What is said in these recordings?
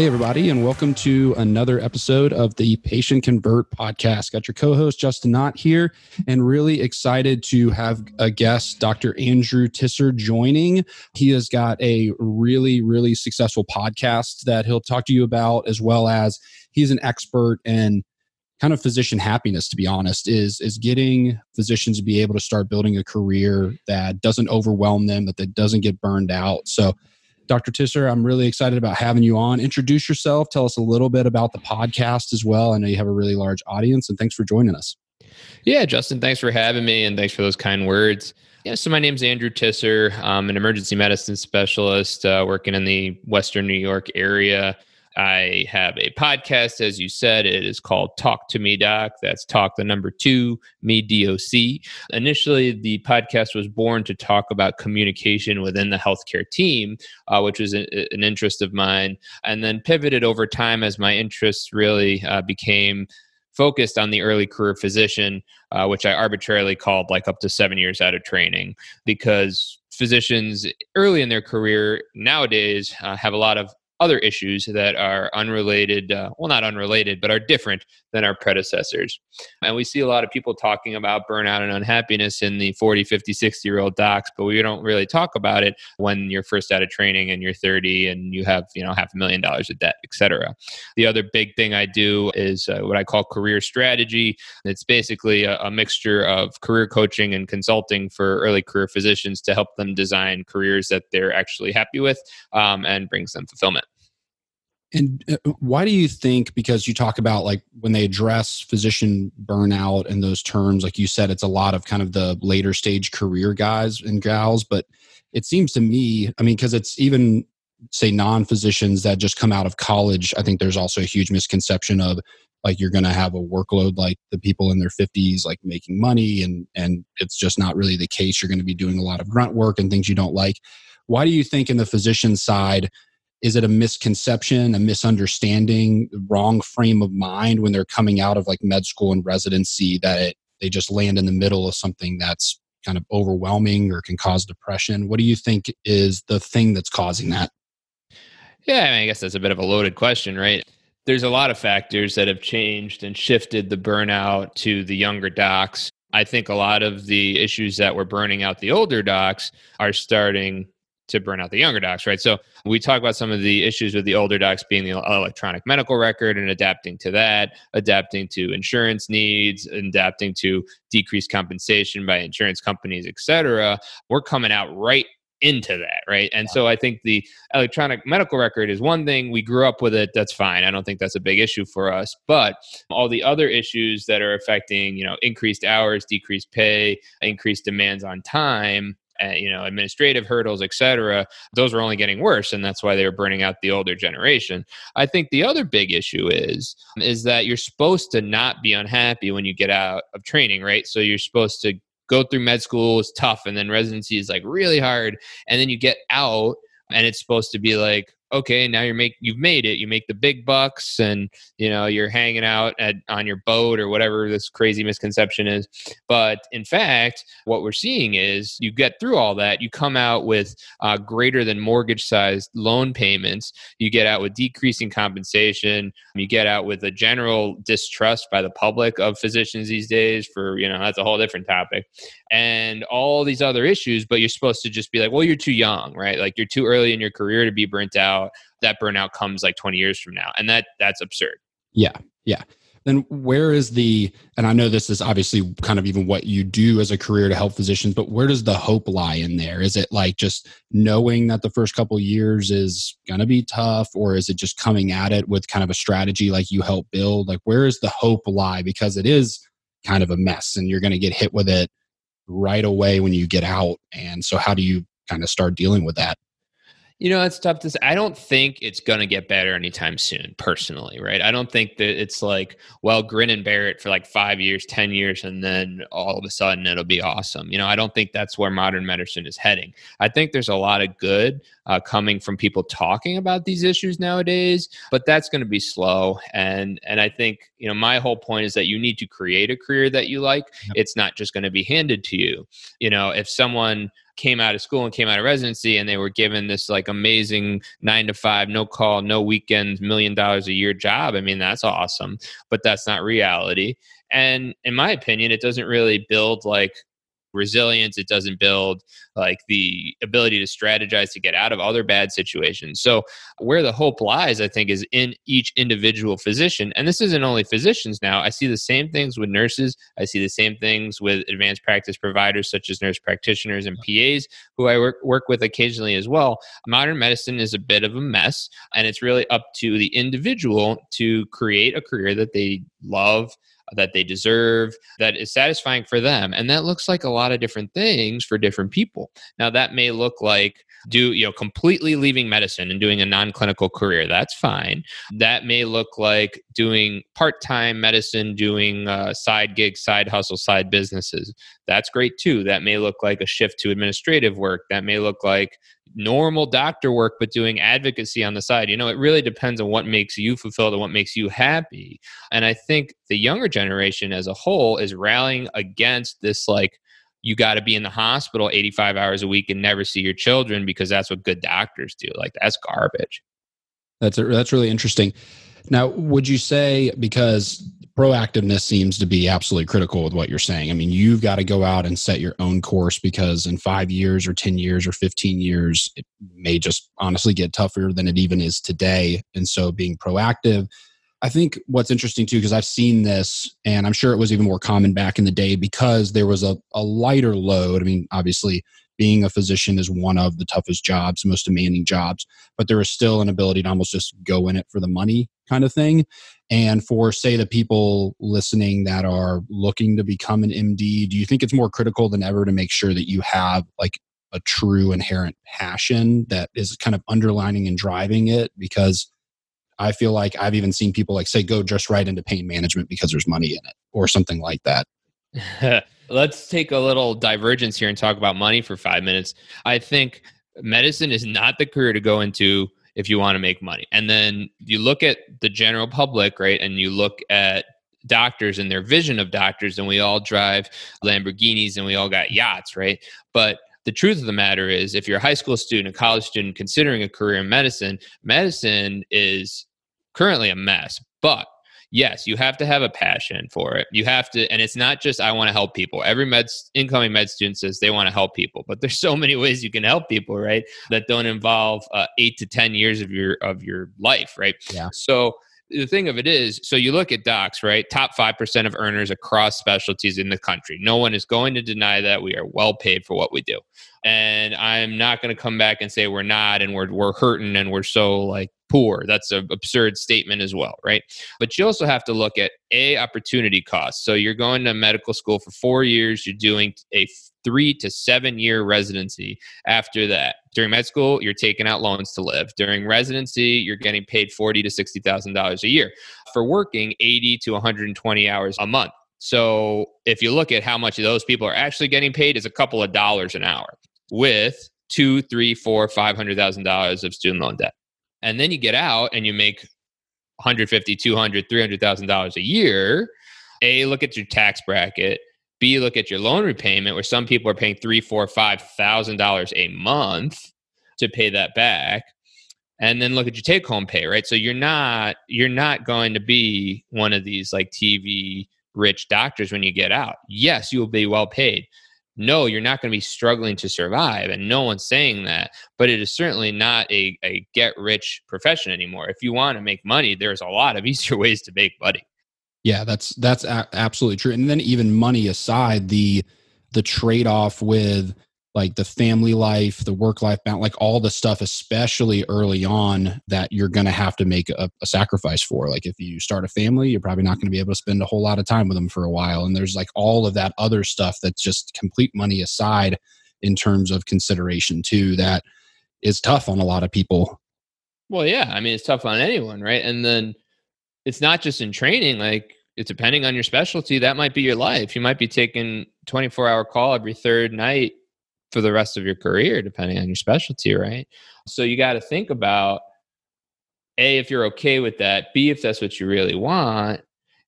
Hey, everybody, and welcome to another episode of the Patient Convert podcast. Got your co host, Justin Knott, here, and really excited to have a guest, Dr. Andrew Tisser, joining. He has got a really, really successful podcast that he'll talk to you about, as well as he's an expert in kind of physician happiness to be honest is is getting physicians to be able to start building a career that doesn't overwhelm them that, that doesn't get burned out so Dr. Tisser, I'm really excited about having you on. Introduce yourself. Tell us a little bit about the podcast as well. I know you have a really large audience, and thanks for joining us. Yeah, Justin, thanks for having me, and thanks for those kind words. Yeah, so my name is Andrew Tisser. I'm an emergency medicine specialist uh, working in the Western New York area. I have a podcast, as you said. It is called Talk to Me Doc. That's Talk the number two, me DOC. Initially, the podcast was born to talk about communication within the healthcare team, uh, which was a, an interest of mine, and then pivoted over time as my interests really uh, became focused on the early career physician, uh, which I arbitrarily called like up to seven years out of training, because physicians early in their career nowadays uh, have a lot of other issues that are unrelated, uh, well, not unrelated, but are different than our predecessors. And we see a lot of people talking about burnout and unhappiness in the 40, 50, 60 year old docs, but we don't really talk about it when you're first out of training and you're 30 and you have, you know, half a million dollars of debt, etc. The other big thing I do is uh, what I call career strategy. It's basically a, a mixture of career coaching and consulting for early career physicians to help them design careers that they're actually happy with um, and brings them fulfillment. And uh, why do you think, because you talk about like when they address physician burnout and those terms, like you said, it's a lot of kind of the later stage career guys and gals, but it seems to me, I mean, because it's even say non physicians that just come out of college, I think there's also a huge misconception of like you're going to have a workload like the people in their 50s like making money and and it's just not really the case. You're going to be doing a lot of grunt work and things you don't like. Why do you think in the physician side is it a misconception a misunderstanding wrong frame of mind when they're coming out of like med school and residency that it, they just land in the middle of something that's kind of overwhelming or can cause depression? What do you think is the thing that's causing that? Yeah I, mean, I guess that's a bit of a loaded question right? There's a lot of factors that have changed and shifted the burnout to the younger docs. I think a lot of the issues that were burning out the older docs are starting to burn out the younger docs, right? So we talk about some of the issues with the older docs being the electronic medical record and adapting to that, adapting to insurance needs, adapting to decreased compensation by insurance companies, et cetera. We're coming out right into that, right? And yeah. so I think the electronic medical record is one thing. We grew up with it. That's fine. I don't think that's a big issue for us. But all the other issues that are affecting, you know, increased hours, decreased pay, increased demands on time, you know administrative hurdles etc those are only getting worse and that's why they are burning out the older generation. I think the other big issue is is that you're supposed to not be unhappy when you get out of training right? So you're supposed to go through med school is tough and then residency is like really hard and then you get out and it's supposed to be like okay now you're make you've made it you make the big bucks and you know you're hanging out at on your boat or whatever this crazy misconception is. But in fact what we're seeing is you get through all that you come out with uh, greater than mortgage sized loan payments you get out with decreasing compensation you get out with a general distrust by the public of physicians these days for you know that's a whole different topic and all these other issues but you're supposed to just be like well you're too young right? Like you're too early in your career to be burnt out that burnout comes like 20 years from now and that that's absurd. Yeah yeah. Then where is the and i know this is obviously kind of even what you do as a career to help physicians but where does the hope lie in there? Is it like just knowing that the first couple years is going to be tough or is it just coming at it with kind of a strategy like you help build? Like where is the hope lie? Because it is kind of a mess and you're going to get hit with it right away when you get out and so how do you kind of start dealing with that you know, it's tough to say. I don't think it's going to get better anytime soon, personally, right? I don't think that it's like, well, grin and bear it for like five years, 10 years, and then all of a sudden it'll be awesome. You know, I don't think that's where modern medicine is heading. I think there's a lot of good uh, coming from people talking about these issues nowadays, but that's going to be slow. And, and I think, you know, my whole point is that you need to create a career that you like. It's not just going to be handed to you. You know, if someone, came out of school and came out of residency and they were given this like amazing nine to five, no call, no weekends, million dollars a year job. I mean, that's awesome, but that's not reality. And in my opinion, it doesn't really build like resilience it doesn't build like the ability to strategize to get out of other bad situations. So where the hope lies i think is in each individual physician and this isn't only physicians now. I see the same things with nurses. I see the same things with advanced practice providers such as nurse practitioners and pas who i work, work with occasionally as well. Modern medicine is a bit of a mess and it's really up to the individual to create a career that they love that they deserve, that is satisfying for them. And that looks like a lot of different things for different people. Now, that may look like do you know completely leaving medicine and doing a non-clinical career that's fine. That may look like doing part-time medicine doing uh, side gigs side hustle side businesses. That's great too. That may look like a shift to administrative work. That may look like normal doctor work but doing advocacy on the side. You know it really depends on what makes you fulfilled and what makes you happy. And i think the younger generation as a whole is rallying against this like you got to be in the hospital 85 hours a week and never see your children because that's what good doctors do like that's garbage that's a, that's really interesting now would you say because proactiveness seems to be absolutely critical with what you're saying. I mean, you've got to go out and set your own course because in five years or 10 years or 15 years, it may just honestly get tougher than it even is today. And so being proactive, I think what's interesting too, because I've seen this and I'm sure it was even more common back in the day because there was a, a lighter load. I mean, obviously, being a physician is one of the toughest jobs, most demanding jobs, but there is still an ability to almost just go in it for the money kind of thing. And for, say, the people listening that are looking to become an MD, do you think it's more critical than ever to make sure that you have like a true inherent passion that is kind of underlining and driving it? Because I feel like I've even seen people like say, go just right into pain management because there's money in it or something like that. Let's take a little divergence here and talk about money for five minutes. I think medicine is not the career to go into if you want to make money. And then you look at the general public, right? And you look at doctors and their vision of doctors, and we all drive Lamborghinis and we all got yachts, right? But the truth of the matter is, if you're a high school student, a college student considering a career in medicine, medicine is currently a mess. But yes, you have to have a passion for it. You have to, and it's not just I want to help people. Every med incoming med student says they want to help people, but there's so many ways you can help people, right? That don't involve uh, eight to ten years of your of your life, right? Yeah. So the thing of it is, so you look at docs, right? Top 5% of earners across specialties in the country. No one is going to deny that we are well paid for what we do. And I'm not going to come back and say we're not and we're, we're hurting and we're so like poor. That's an absurd statement as well, right? But you also have to look at a opportunity cost. So you're going to medical school for four years. You're doing a three to seven year residency. After that, during med school, you're taking out loans to live. During residency, you're getting paid forty to sixty thousand dollars a year for working eighty to one hundred and twenty hours a month. So if you look at how much of those people are actually getting paid, is a couple of dollars an hour with two, three, four, five hundred thousand dollars of student loan debt and then you get out and you make 150 200 300000 dollars a year a look at your tax bracket b look at your loan repayment where some people are paying three four five thousand dollars a month to pay that back and then look at your take home pay right so you're not you're not going to be one of these like tv rich doctors when you get out yes you will be well paid no, you're not going to be struggling to survive. And no one's saying that, but it is certainly not a, a get rich profession anymore. If you want to make money, there's a lot of easier ways to make money. Yeah, that's that's a- absolutely true. And then even money aside, the the trade off with like the family life, the work life balance, like all the stuff, especially early on, that you're going to have to make a, a, sacrifice for. Like if you start a family, you're probably not going to be able to spend a whole lot of time with them for a while. And there's like all of that other stuff that's just complete money aside in terms of consideration too, that is tough on a lot of people. Well, yeah. I mean, it's tough on anyone, right? And then it's not just in training, like, it's depending on your specialty, that might be your life. You might be taking 24 hour call every third night for the rest of your career, depending on your specialty, right? So you got to think about A, if you're okay with that, B, if that's what you really want,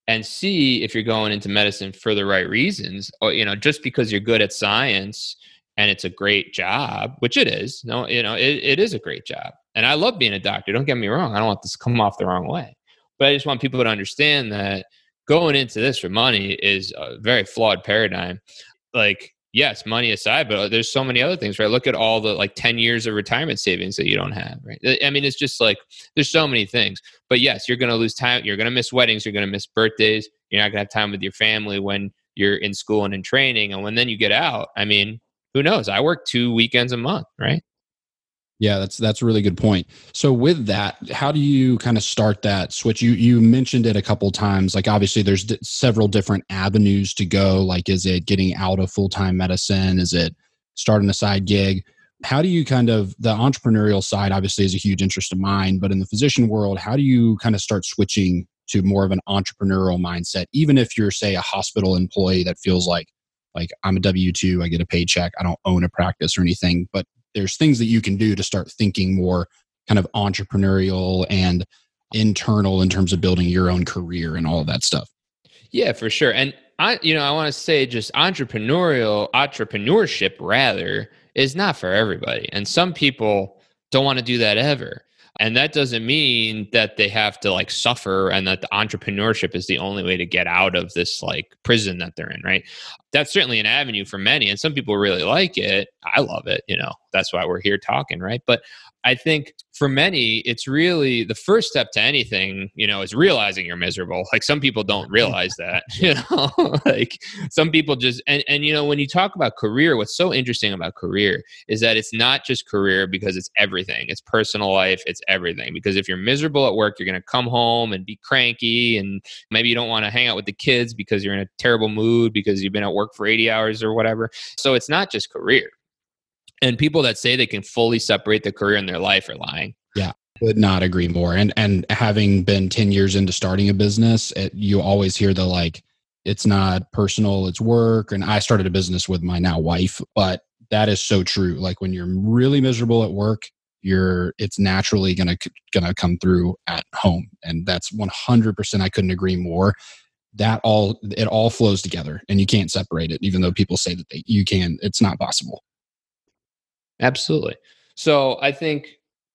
and C, if you're going into medicine for the right reasons. Or, you know, just because you're good at science and it's a great job, which it is. No, you know, it, it is a great job. And I love being a doctor. Don't get me wrong. I don't want this to come off the wrong way. But I just want people to understand that going into this for money is a very flawed paradigm. Like, yes, money aside, but uh, there's so many other things, right? Look at all the like 10 years of retirement savings that you don't have, right? I mean, it's just like there's so many things. But yes, you're going to lose time. You're going to miss weddings. You're going to miss birthdays. You're not going to have time with your family when you're in school and in training. And when then you get out, I mean, who knows? I work two weekends a month, right? Yeah, that's that's a really good point. So with that, how do you kind of start that switch? You you mentioned it a couple times. Like obviously, there's d- several different avenues to go. Like, is it getting out of full time medicine? Is it starting a side gig? How do you kind of the entrepreneurial side? Obviously, is a huge interest of mine. But in the physician world, how do you kind of start switching to more of an entrepreneurial mindset? Even if you're say a hospital employee that feels like like I'm a W two, I get a paycheck, I don't own a practice or anything, but there's things that you can do to start thinking more kind of entrepreneurial and internal in terms of building your own career and all of that stuff. Yeah, for sure. And I, you know, I want to say just entrepreneurial entrepreneurship rather is not for everybody. And some people don't want to do that ever. And that doesn't mean that they have to like suffer and that the entrepreneurship is the only way to get out of this like prison that they're in, right? That's certainly an avenue for many. And some people really like it. I love it. You know, that's why we're here talking, right? But I think for many, it's really the first step to anything, you know, is realizing you're miserable. Like some people don't realize that, you know, like some people just, and, and, you know, when you talk about career, what's so interesting about career is that it's not just career because it's everything. It's personal life, it's everything. Because if you're miserable at work, you're going to come home and be cranky and maybe you don't want to hang out with the kids because you're in a terrible mood because you've been at work for 80 hours or whatever. So it's not just career and people that say they can fully separate the career and their life are lying. Yeah. Would not agree more. And and having been 10 years into starting a business, it, you always hear the like it's not personal, it's work. And I started a business with my now wife, but that is so true. Like when you're really miserable at work, you're it's naturally gonna gonna come through at home, and that's 100. percent I couldn't agree more. That all it all flows together, and you can't separate it. Even though people say that they you can, it's not possible. Absolutely. So I think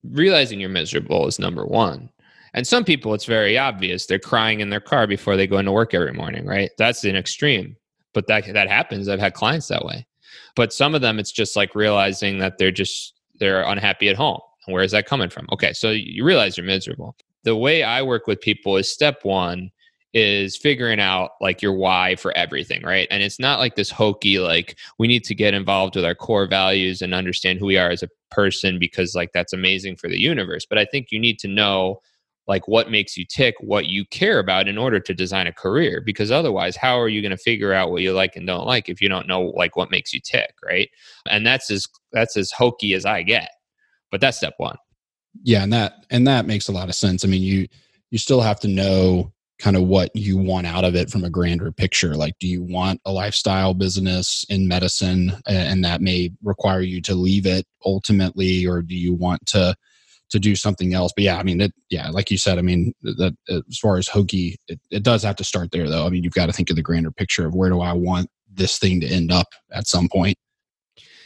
realizing you're miserable is number one. And some people, it's very obvious. They're crying in their car before they go into work every morning, right? That's an extreme, but that that happens. I've had clients that way. But some of them, it's just like realizing that they're just they're unhappy at home. Where is that coming from? Okay, so you realize you're miserable. The way I work with people is step one is figuring out like your why for everything, right? And it's not like this hokey, like we need to get involved with our core values and understand who we are as a person because like that's amazing for the universe. But I think you need to know like what makes you tick, what you care about in order to design a career. Because otherwise, how are you going to figure out what you like and don't like if you don't know like what makes you tick, right? And that's as that's as hokey as I get. But that's step one. Yeah, and that and that makes a lot of sense. I mean, you you still have to know kind of what you want out of it from a grander picture. Like, do you want a lifestyle business in medicine, and that may require you to leave it ultimately, or do you want to to do something else? But yeah, I mean, it, yeah, like you said, I mean, that uh, as far as hokey, it, it does have to start there, though. I mean, you've got to think of the grander picture of where do I want this thing to end up at some point.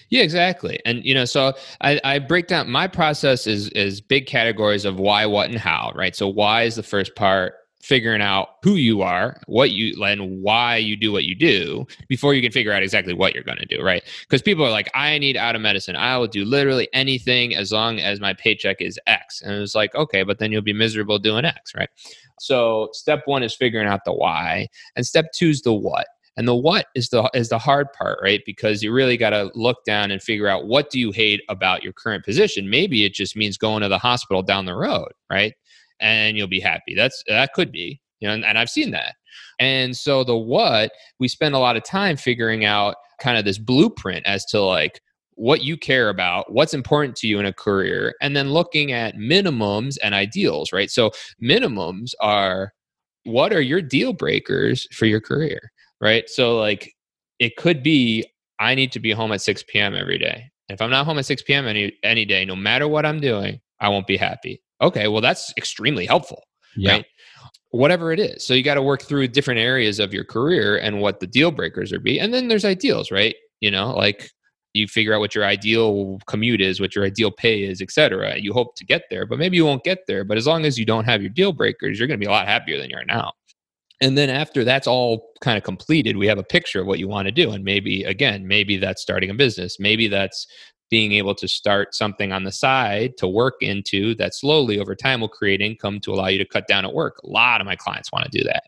Yeah, exactly. And you know, so I, I, break down my process is is big categories of why, what, and how. Right. So why is the first part figuring out who you are, what you and why you do what you do before you can figure out exactly what you're going to do, right? Because people are like, I need out of medicine. I will do literally anything as long as my paycheck is X. And it's like, okay, but then you'll be miserable doing X, right? So step one is figuring out the why, and step two is the what. And the what is the is the hard part, right? Because you really got to look down and figure out what do you hate about your current position. Maybe it just means going to the hospital down the road, right? And you'll be happy. That's that could be, you know, and, and I've seen that. And so the what we spend a lot of time figuring out kind of this blueprint as to like what you care about, what's important to you in a career, and then looking at minimums and ideals, right? So minimums are what are your deal breakers for your career, right? So like it could be I need to be home at 6 p.m. every day. If I'm not home at 6 p.m. any any day, no matter what I'm doing, I won't be happy. Okay, well, that's extremely helpful, yeah. right? Whatever it is. So you got to work through different areas of your career and what the deal breakers are be. And then there's ideals, right? You know, like you figure out what your ideal commute is what your ideal pay is etc you hope to get there but maybe you won't get there but as long as you don't have your deal breakers you're going to be a lot happier than you are now and then after that's all kind of completed we have a picture of what you want to do and maybe again maybe that's starting a business maybe that's being able to start something on the side to work into that slowly over time will create income to allow you to cut down at work. A lot of my clients want to do that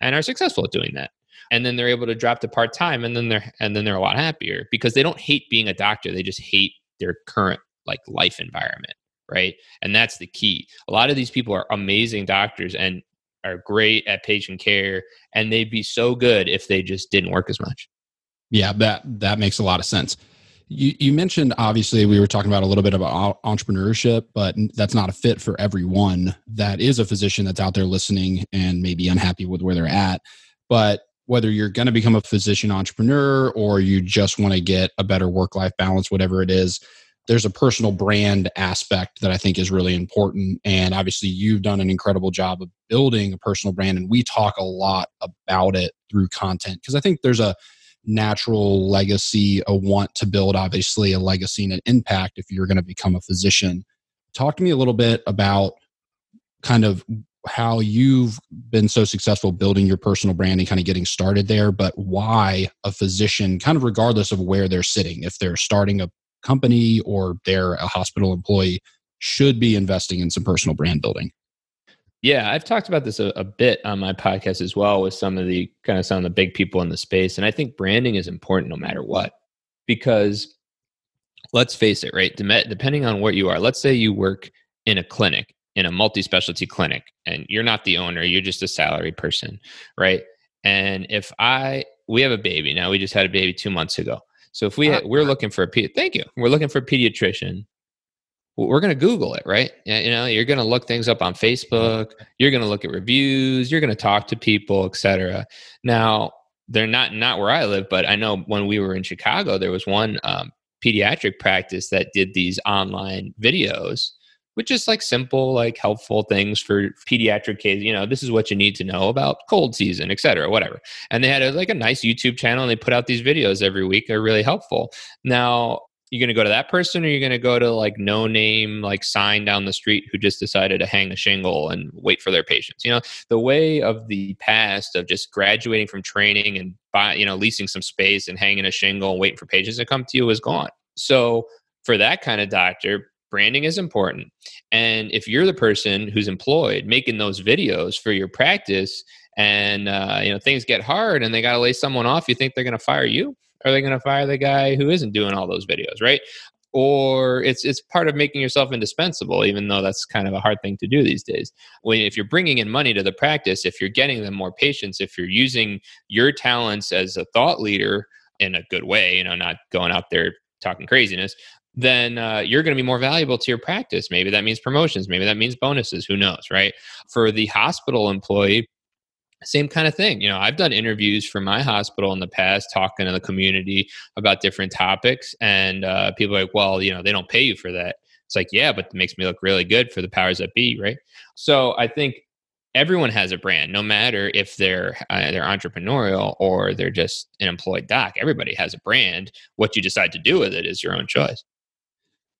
and are successful at doing that. And then they're able to drop to part-time and then they're and then they're a lot happier because they don't hate being a doctor. They just hate their current like life environment right? And that's the key. A lot of these people are amazing doctors and are great at patient care and they'd be so good if they just didn't work as much. Yeah that that makes a lot of sense you, you mentioned obviously we were talking about a little bit about entrepreneurship but that's not a fit for everyone that is a physician that's out there listening and maybe unhappy with where they're at but whether you're going to become a physician entrepreneur or you just want to get a better work life balance whatever it is there's a personal brand aspect that I think is really important. And obviously, you've done an incredible job of building a personal brand. And we talk a lot about it through content because I think there's a natural legacy, a want to build, obviously, a legacy and an impact if you're going to become a physician. Talk to me a little bit about kind of how you've been so successful building your personal brand and kind of getting started there, but why a physician, kind of regardless of where they're sitting, if they're starting a company or they're a hospital employee, should be investing in some personal brand building. Yeah, I've talked about this a, a, bit on my podcast as well with some of the kind of some of the big people in the space. And I think branding is important no matter what, because let's face it, right? Depending on what you are, let's say you work in a clinic, in a multi specialty clinic, and you're not the owner, you're just a salary person, right? And if I, we have a baby now, we just had a baby two months ago. So if we, uh, we're looking for a, thank you, we're looking for a pediatrician we're going to Google it, right? You know, you're going to look things up on Facebook. You're going to look at reviews. You're going to talk to people, etc. Now, they're not not where I live, but I know when we were in Chicago, there was one um, pediatric practice that did these online videos, which is like simple, like helpful things for pediatric kids. You know, this is what you need to know about cold season, etc. Whatever. And they had a, like a nice YouTube channel, and they put out these videos every week. They're really helpful. Now, you going to go to that person or you going to go to like no name like sign down the street who just decided to hang a shingle and wait for their patients you know? The way of the past of just graduating from training and buy you know leasing some space and hanging a shingle and waiting for patients to come to you is gone. So for that kind of doctor branding is important. And if you're the person who's employed making those videos for your practice and uh, you know things get hard and they got to lay someone off you think they're going to fire you are they going to fire the guy who isn't doing all those videos, right? Or it's it's part of making yourself indispensable, even though that's kind of a hard thing to do these days. When if you're bringing in money to the practice, if you're getting them more patients, if you're using your talents as a thought leader in a good way, you know, not going out there talking craziness, then uh, you're going to be more valuable to your practice. Maybe that means promotions. Maybe that means bonuses. Who knows, right? For the hospital employee, same kind of thing. You know, I've done interviews for my hospital in the past, talking to the community about different topics, and uh, people are like, "Well, you know, they don't pay you for that." It's like, yeah, but it makes me look really good for the powers that be, right? So I think everyone has a brand, no matter if they're uh, they're entrepreneurial or they're just an employed doc. Everybody has a brand. What you decide to do with it is your own choice.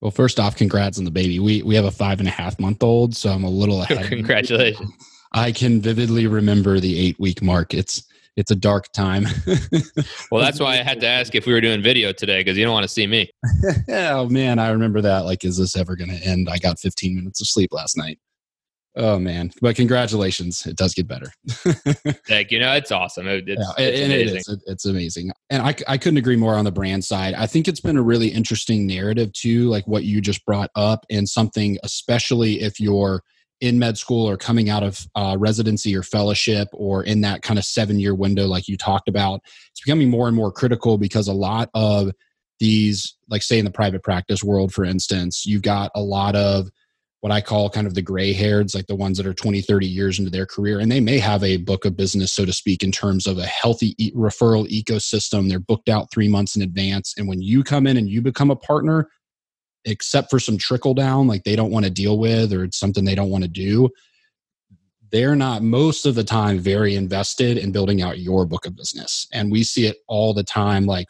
Well, first off, congrats on the baby. We we have a five and a half month old, so I'm a little ahead. Congratulations. I can vividly remember the eight week mark. It's it's a dark time. well, that's why I had to ask if we were doing video today because you don't want to see me. oh man, I remember that. Like, is this ever going to end? I got 15 minutes of sleep last night. Oh man, but congratulations! It does get better. Thank you. know, it's awesome. It, it's, yeah, it's amazing. it is. it's amazing, and I I couldn't agree more on the brand side. I think it's been a really interesting narrative too, like what you just brought up, and something especially if you're in med school or coming out of uh, residency or fellowship or in that kind of seven year window like you talked about it's becoming more and more critical because a lot of these like say in the private practice world for instance you've got a lot of what i call kind of the gray hairs like the ones that are 20 30 years into their career and they may have a book of business so to speak in terms of a healthy e- referral ecosystem. They're booked out three months in advance and when you come in and you become a partner except for some trickle down like they don't want to deal with or it's something they don't want to do they're not most of the time very invested in building out your book of business and we see it all the time like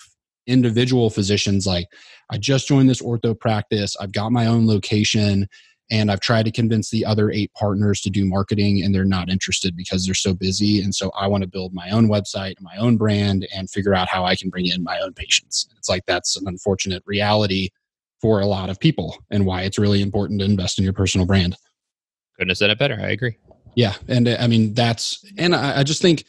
individual physicians like I just joined this ortho practice, I've got my own location and I've tried to convince the other eight partners to do marketing and they're not interested because they're so busy and so I want to build my own website, and my own brand and figure out how I can bring in my own patients. It's like that's an unfortunate reality for a lot of people and why it's really important to invest in your personal brand. Couldn't have said it better. I agree. Yeah. And I mean, that's, and I, I just think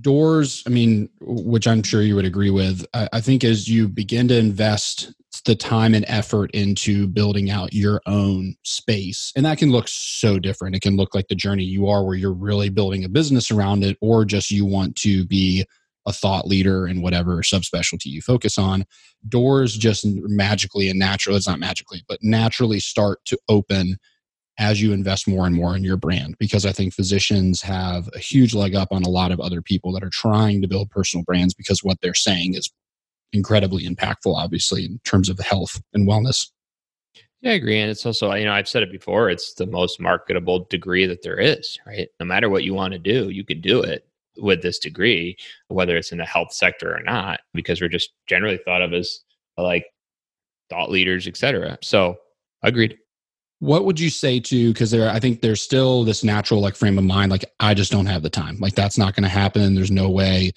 doors, I mean, which I'm sure you would agree with, I, I think as you begin to invest the time and effort into building out your own space. And that can look so different. It can look like the journey you are, where you're really building a business around it, or just you want to be a thought leader in whatever subspecialty you focus on, doors just magically and naturally, it's not magically, but naturally start to open as you invest more and more in your brand. Because I think physicians have a huge leg up on a lot of other people that are trying to build personal brands because what they're saying is incredibly impactful, obviously, in terms of health and wellness. Yeah, I agree. And it's also, you know, I've said it before, it's the most marketable degree that there is, right? No matter what you want to do, you can do it with this degree, whether it's in the health sector or not, because we're just generally thought of as like thought leaders, et cetera. So agreed. What would you say to because there I think there's still this natural like frame of mind, like I just don't have the time. Like that's not gonna happen. There's no way.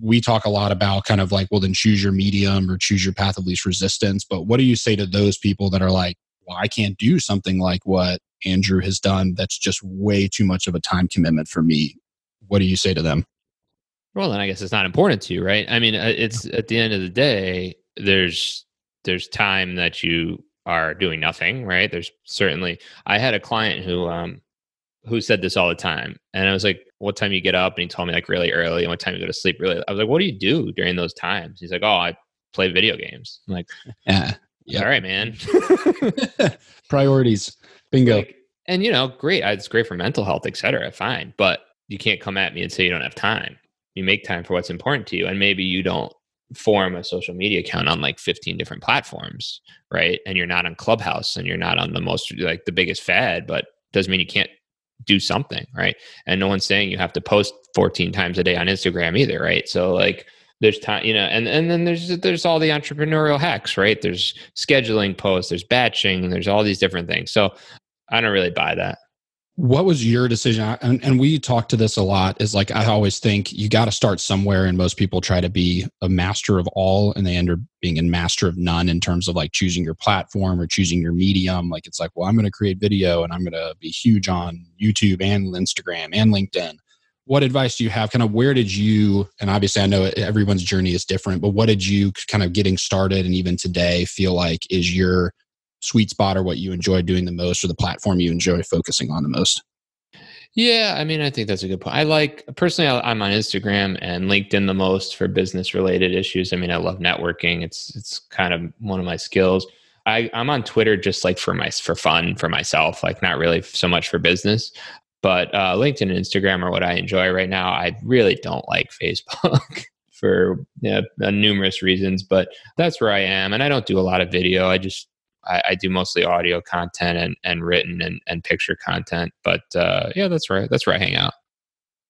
We talk a lot about kind of like, well, then choose your medium or choose your path of least resistance. But what do you say to those people that are like, well, I can't do something like what Andrew has done. That's just way too much of a time commitment for me what do you say to them? Well, then I guess it's not important to you, right? I mean, uh, it's at the end of the day, there's there's time that you are doing nothing, right? There's certainly I had a client who um who said this all the time. And I was like, what time you get up? And he told me like really early and what time you go to sleep really. I was like, what do you do during those times? He's like, oh, I play video games. I'm like, yeah, yep. all right, man. Priorities. Bingo. Like, and you know, great. It's great for mental health, et cetera. Fine. But you can't come at me and say you don't have time. You make time for what's important to you. And maybe you don't form a social media account on like 15 different platforms, right? And you're not on Clubhouse and you're not on the most like the biggest fad, but doesn't mean you can't do something, right? And no one's saying you have to post 14 times a day on Instagram either, right? So like there's time, you know, and and then there's there's all the entrepreneurial hacks, right? There's scheduling posts, there's batching, there's all these different things. So I don't really buy that what was your decision? And, and we talk to this a lot is like i always think you got to start somewhere and most people try to be a master of all and they end up being a master of none in terms of like choosing your platform or choosing your medium. Like it's like well i'm going to create video and i'm going to be huge on youtube and instagram and linkedin. What advice do you have? Kind of where did you and obviously i know everyone's journey is different but what did you kind of getting started and even today feel like is your sweet spot or what you enjoy doing the most or the platform you enjoy focusing on the most? Yeah, I mean, I think that's a good point. I like personally, I'm on Instagram and LinkedIn the most for business related issues. I mean, I love networking. It's it's kind of one of my skills. I, I'm on Twitter just like for my for fun for myself, like not really so much for business. But uh, LinkedIn and Instagram are what I enjoy right now. I really don't like Facebook for you know, numerous reasons, but that's where I am. And I don't do a lot of video. I just I, I, do mostly audio content and, and written and, and picture content. But uh, yeah, that's right. That's where I hang out.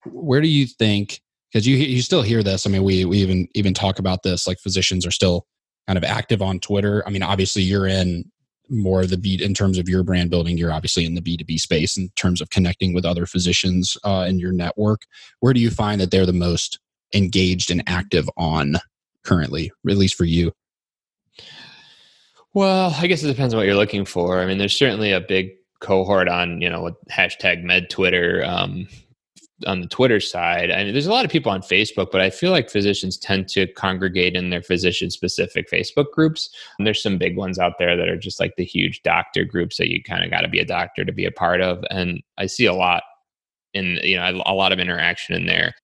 Where do you think? Because you you still hear this. I mean, we we even even talk about this. Like physicians are still kind of active on Twitter. I mean, obviously you're in more of the beat in terms of your brand building. You're obviously in the B two B space in terms of connecting with other physicians uh, in your network. Where do you find that they're the most engaged and active on currently, at least for you? Well, I guess it depends on what you're looking for. I mean, there's certainly a big cohort on, you know, hashtag med Twitter um, on the Twitter side. I mean, there's a lot of people on Facebook, but I feel like physicians tend to congregate in their physician specific Facebook groups. And there's some big ones out there that are just like the huge doctor groups that you kind of got to be a doctor to be a part of. And I see a lot in, you know, a lot of interaction in there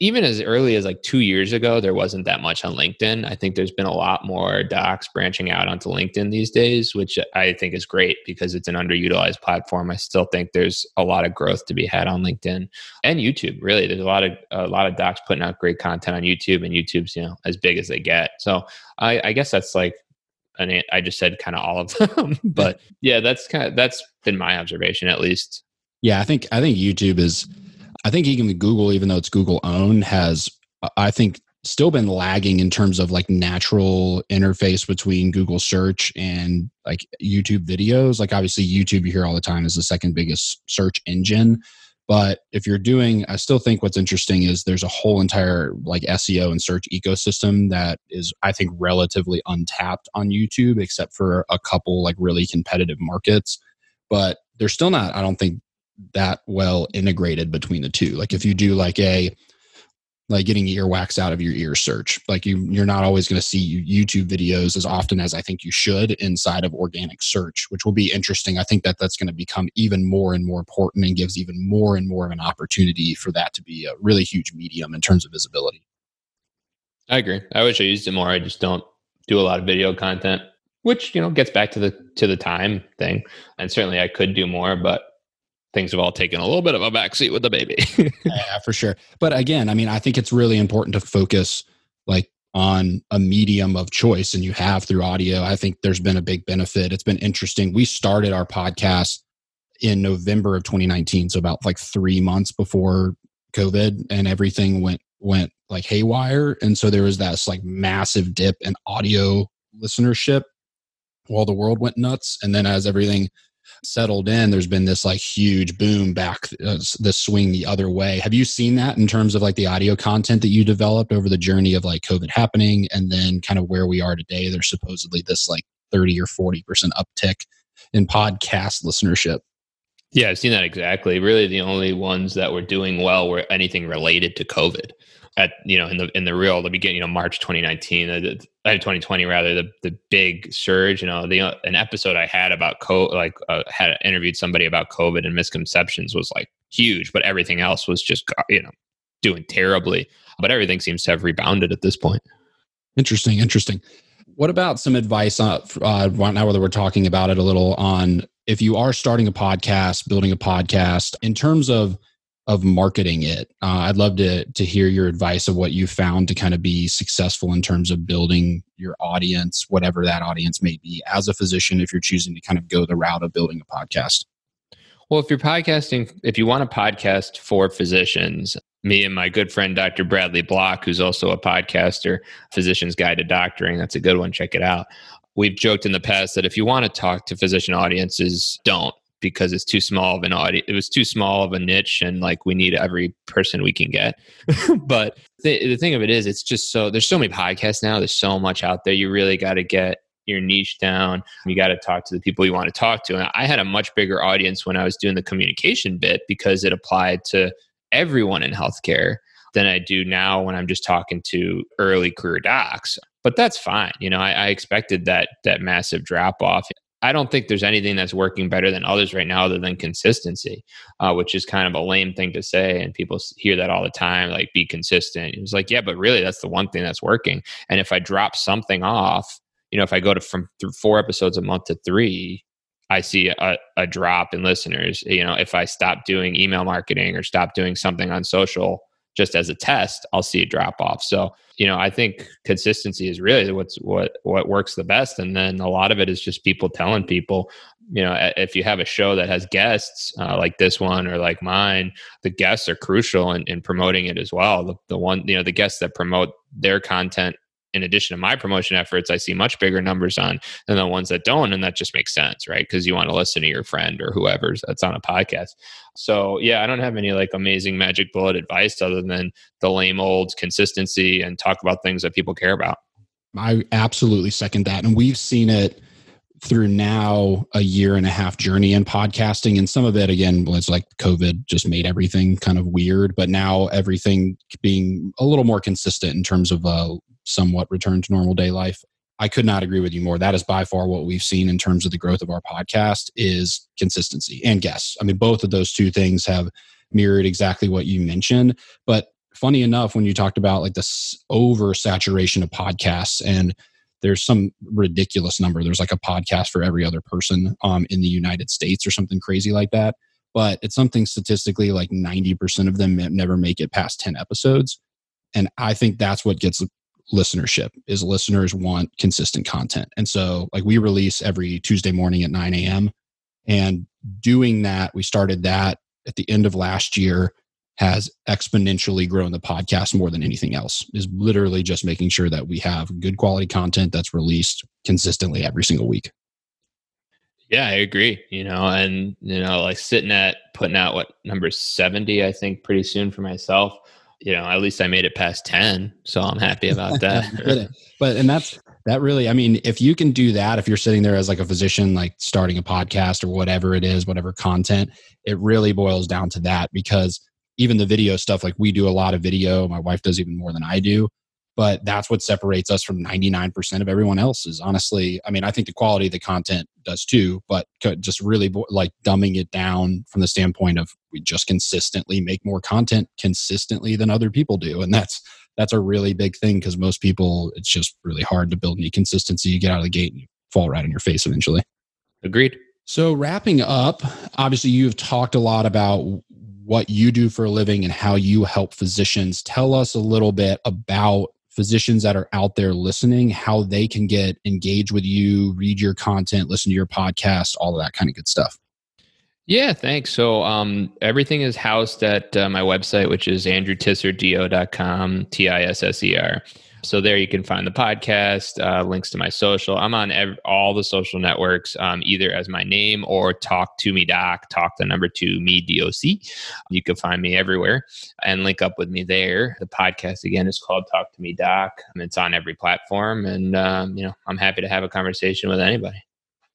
even as early as like two years ago, there wasn't that much on LinkedIn. I think there's been a lot more docs branching out onto LinkedIn these days, which I think is great because it's an underutilized platform. I still think there's a lot of growth to be had on LinkedIn and YouTube. Really, there's a lot of a lot of docs putting out great content on YouTube, and YouTube's you know as big as they get. So I, I guess that's like an, I just said kind of all of them, but yeah, that's kind of that's been my observation at least. Yeah, I think I think YouTube is I think even Google, even though it's Google owned, has uh, I think still been lagging in terms of like natural interface between Google search and like YouTube videos. Like obviously YouTube you hear all the time is the second biggest search engine. But if you're doing, I still think what's interesting is there's a whole entire like SEO and search ecosystem that is, I think, relatively untapped on YouTube, except for a couple like really competitive markets. But they're still not, I don't think, that well integrated between the two. Like if you do like a like getting earwax out of your ear search. Like you, you're not always going to see YouTube videos as often as I think you should inside of organic search, which will be interesting. I think that that's going to become even more and more important and gives even more and more of an opportunity for that to be a really huge medium in terms of visibility. I agree. I wish I used it more. I just don't do a lot of video content, which you know gets back to the to the time thing. And certainly I could do more, but things have all taken a little bit of a backseat with the baby. yeah, for sure. But again, I mean, I think it's really important to focus like on a medium of choice and you have through audio. I think there's been a big benefit. It's been interesting. We started our podcast in November of 2019, so about like 3 months before COVID and everything went went like haywire and so there was this like massive dip in audio listenership while the world went nuts and then as everything settled in, there's been this like huge boom back, uh, this swing the other way. Have you seen that in terms of like the audio content that you developed over the journey of like COVID happening and then kind of where we are today? There's supposedly this like 30 or 40% uptick in podcast listenership. Yeah, I've seen that exactly. Really, the only ones that were doing well were anything related to COVID at you know in the in the real the beginning you know March 2019 uh, 2020 rather the the big surge you know the uh, an episode I had about co like uh, had interviewed somebody about COVID and misconceptions was like huge but everything else was just you know doing terribly but everything seems to have rebounded at this point. Interesting interesting. What about some advice on uh, now that we're talking about it a little on if you are starting a podcast building a podcast in terms of of marketing it. Uh, I'd love to to hear your advice of what you found to kind of be successful in terms of building your audience, whatever that audience may be, as a physician. If you're choosing to kind of go the route of building a podcast. Well, if you're podcasting, if you want a podcast for physicians, me and my good friend Dr. Bradley Block, who's also a podcaster, Physician's Guide to Doctoring, that's a good one. Check it out. We've joked in the past that if you want to talk to physician audiences, don't because it's too small of an audience. It was too small of a niche, and like we need every person we can get. but the, the thing of it is, it's just so there's so many podcasts now. There's so much out there. You really got to get your niche down. You got to talk to the people you want to talk to. And I had a much bigger audience when I was doing the communication bit because it applied to everyone in healthcare than I do now when I'm just talking to early career docs. But that's fine. You know, I, I expected that that massive drop off. I don't think there's anything that's working better than others right now other than consistency, uh, which is kind of a lame thing to say. And people hear that all the time, like be consistent. It's like, yeah, but really that's the one thing that's working. And if I drop something off, you know, if I go to from th- four episodes a month to three, I see a, a drop in listeners. You know, if I stop doing email marketing or stop doing something on social, just as a test, I'll see a drop off. So, you know, I think consistency is really what's what what works the best. And then a lot of it is just people telling people, you know, if you have a show that has guests uh, like this one or like mine, the guests are crucial in, in promoting it as well. The, the one, you know, the guests that promote their content in addition to my promotion efforts, I see much bigger numbers on than the ones that don't. And that just makes sense, right? Because you want to listen to your friend or whoever's that's on a podcast. So yeah, I don't have any like amazing magic bullet advice other than the lame old consistency and talk about things that people care about. I absolutely second that. And we've seen it through now a year and a half journey in podcasting and some of it again was like covid just made everything kind of weird but now everything being a little more consistent in terms of uh, somewhat return to normal day life. I could not agree with you more. That is by far what we've seen in terms of the growth of our podcast is consistency and guests. I mean, both of those two things have mirrored exactly what you mentioned. But funny enough, when you talked about like this oversaturation of podcasts and there's some ridiculous number. There's like a podcast for every other person um, in the United States or something crazy like that. But it's something statistically like 90% of them never make it past 10 episodes. And I think that's what gets listenership is listeners want consistent content. And so like we release every tuesday morning at 9 a.m and doing that we started that at the end of last year has exponentially grown the podcast more than anything else is literally just making sure that we have good quality content that's released consistently every single week. Yeah i agree you know and you know like sitting at putting out what number 70 i think pretty soon for myself you know at least i made it past 10 so i'm happy about that but and that's that really i mean if you can do that if you're sitting there as like a physician like starting a podcast or whatever it is whatever content it really boils down to that because even the video stuff, like we do a lot of video. My wife does even more than I do. But that's what separates us from 99% of everyone else is honestly, I mean, I think the quality of the content does too, but just really like dumbing it down from the standpoint of we just consistently make more content consistently than other people do. And that's, that's a really big thing because most people, it's just really hard to build any consistency. You get out of the gate and you fall right in your face eventually. Agreed. So, wrapping up, obviously, you've talked a lot about what you do for a living and how you help physicians. Tell us a little bit about physicians that are out there listening, how they can get engaged with you, read your content, listen to your podcast, all of that kind of good stuff. Yeah, thanks. So um, everything is housed at uh, my website, which is andrewtisserdo.com, T I S S E R. So there you can find the podcast, uh, links to my social. I'm on ev- all the social networks, um, either as my name or Talk to Me Doc, Talk the number two me DOC. You can find me everywhere and link up with me there. The podcast again is called Talk to Me Doc. It's on every platform, and um, you know I'm happy to have a conversation with anybody.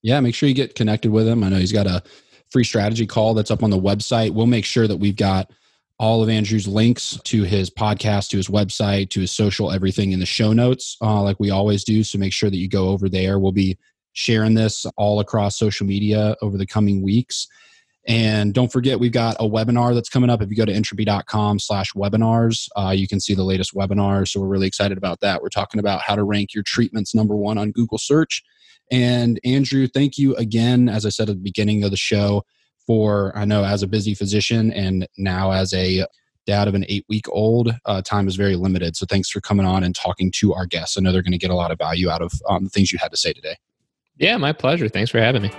Yeah, make sure you get connected with him. I know he's got a free strategy call that's up on the website. We'll make sure that we've got all of Andrew's links to his podcast, to his website, to his social, everything in the show notes, uh, like we always do. So make sure that you go over there. We'll be sharing this all across social media over the coming weeks. And don't forget, we've got a webinar that's coming up. If you go to intrepy.com slash webinars, uh, you can see the latest webinar. So we're really excited about that. We're talking about how to rank your treatments number one on Google search. And Andrew, thank you again, as I said at the beginning of the show, for I know as a busy physician and now as a dad of an eight week old, uh, time is very limited. So thanks for coming on and talking to our guests. I know they're going to get a lot of value out of um, the things you had to say today. Yeah, my pleasure. Thanks for having me.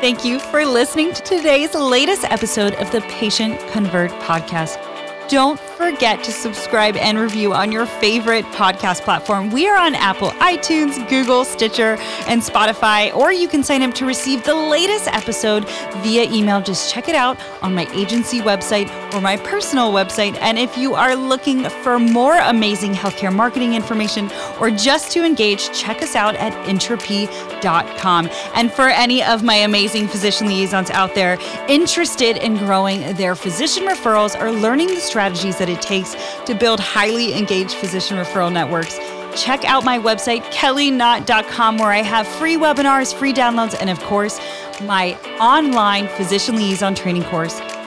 Thank you for listening to today's latest episode of the Patient Convert podcast. Don't forget to subscribe and review on your favorite podcast platform. We are on Apple, iTunes, Google, Stitcher, and Spotify, or you can sign up to receive the latest episode via email. Just check it out on my agency website or my personal website. And if you are looking for more amazing healthcare marketing information or just to engage, check us out at intrepy.com. And for any of my amazing physician liaisons out there interested in growing their physician referrals or learning the strategies that it takes to build highly engaged physician referral networks. Check out my website, kellyknott.com, where I have free webinars, free downloads, and of course, my online physician liaison training course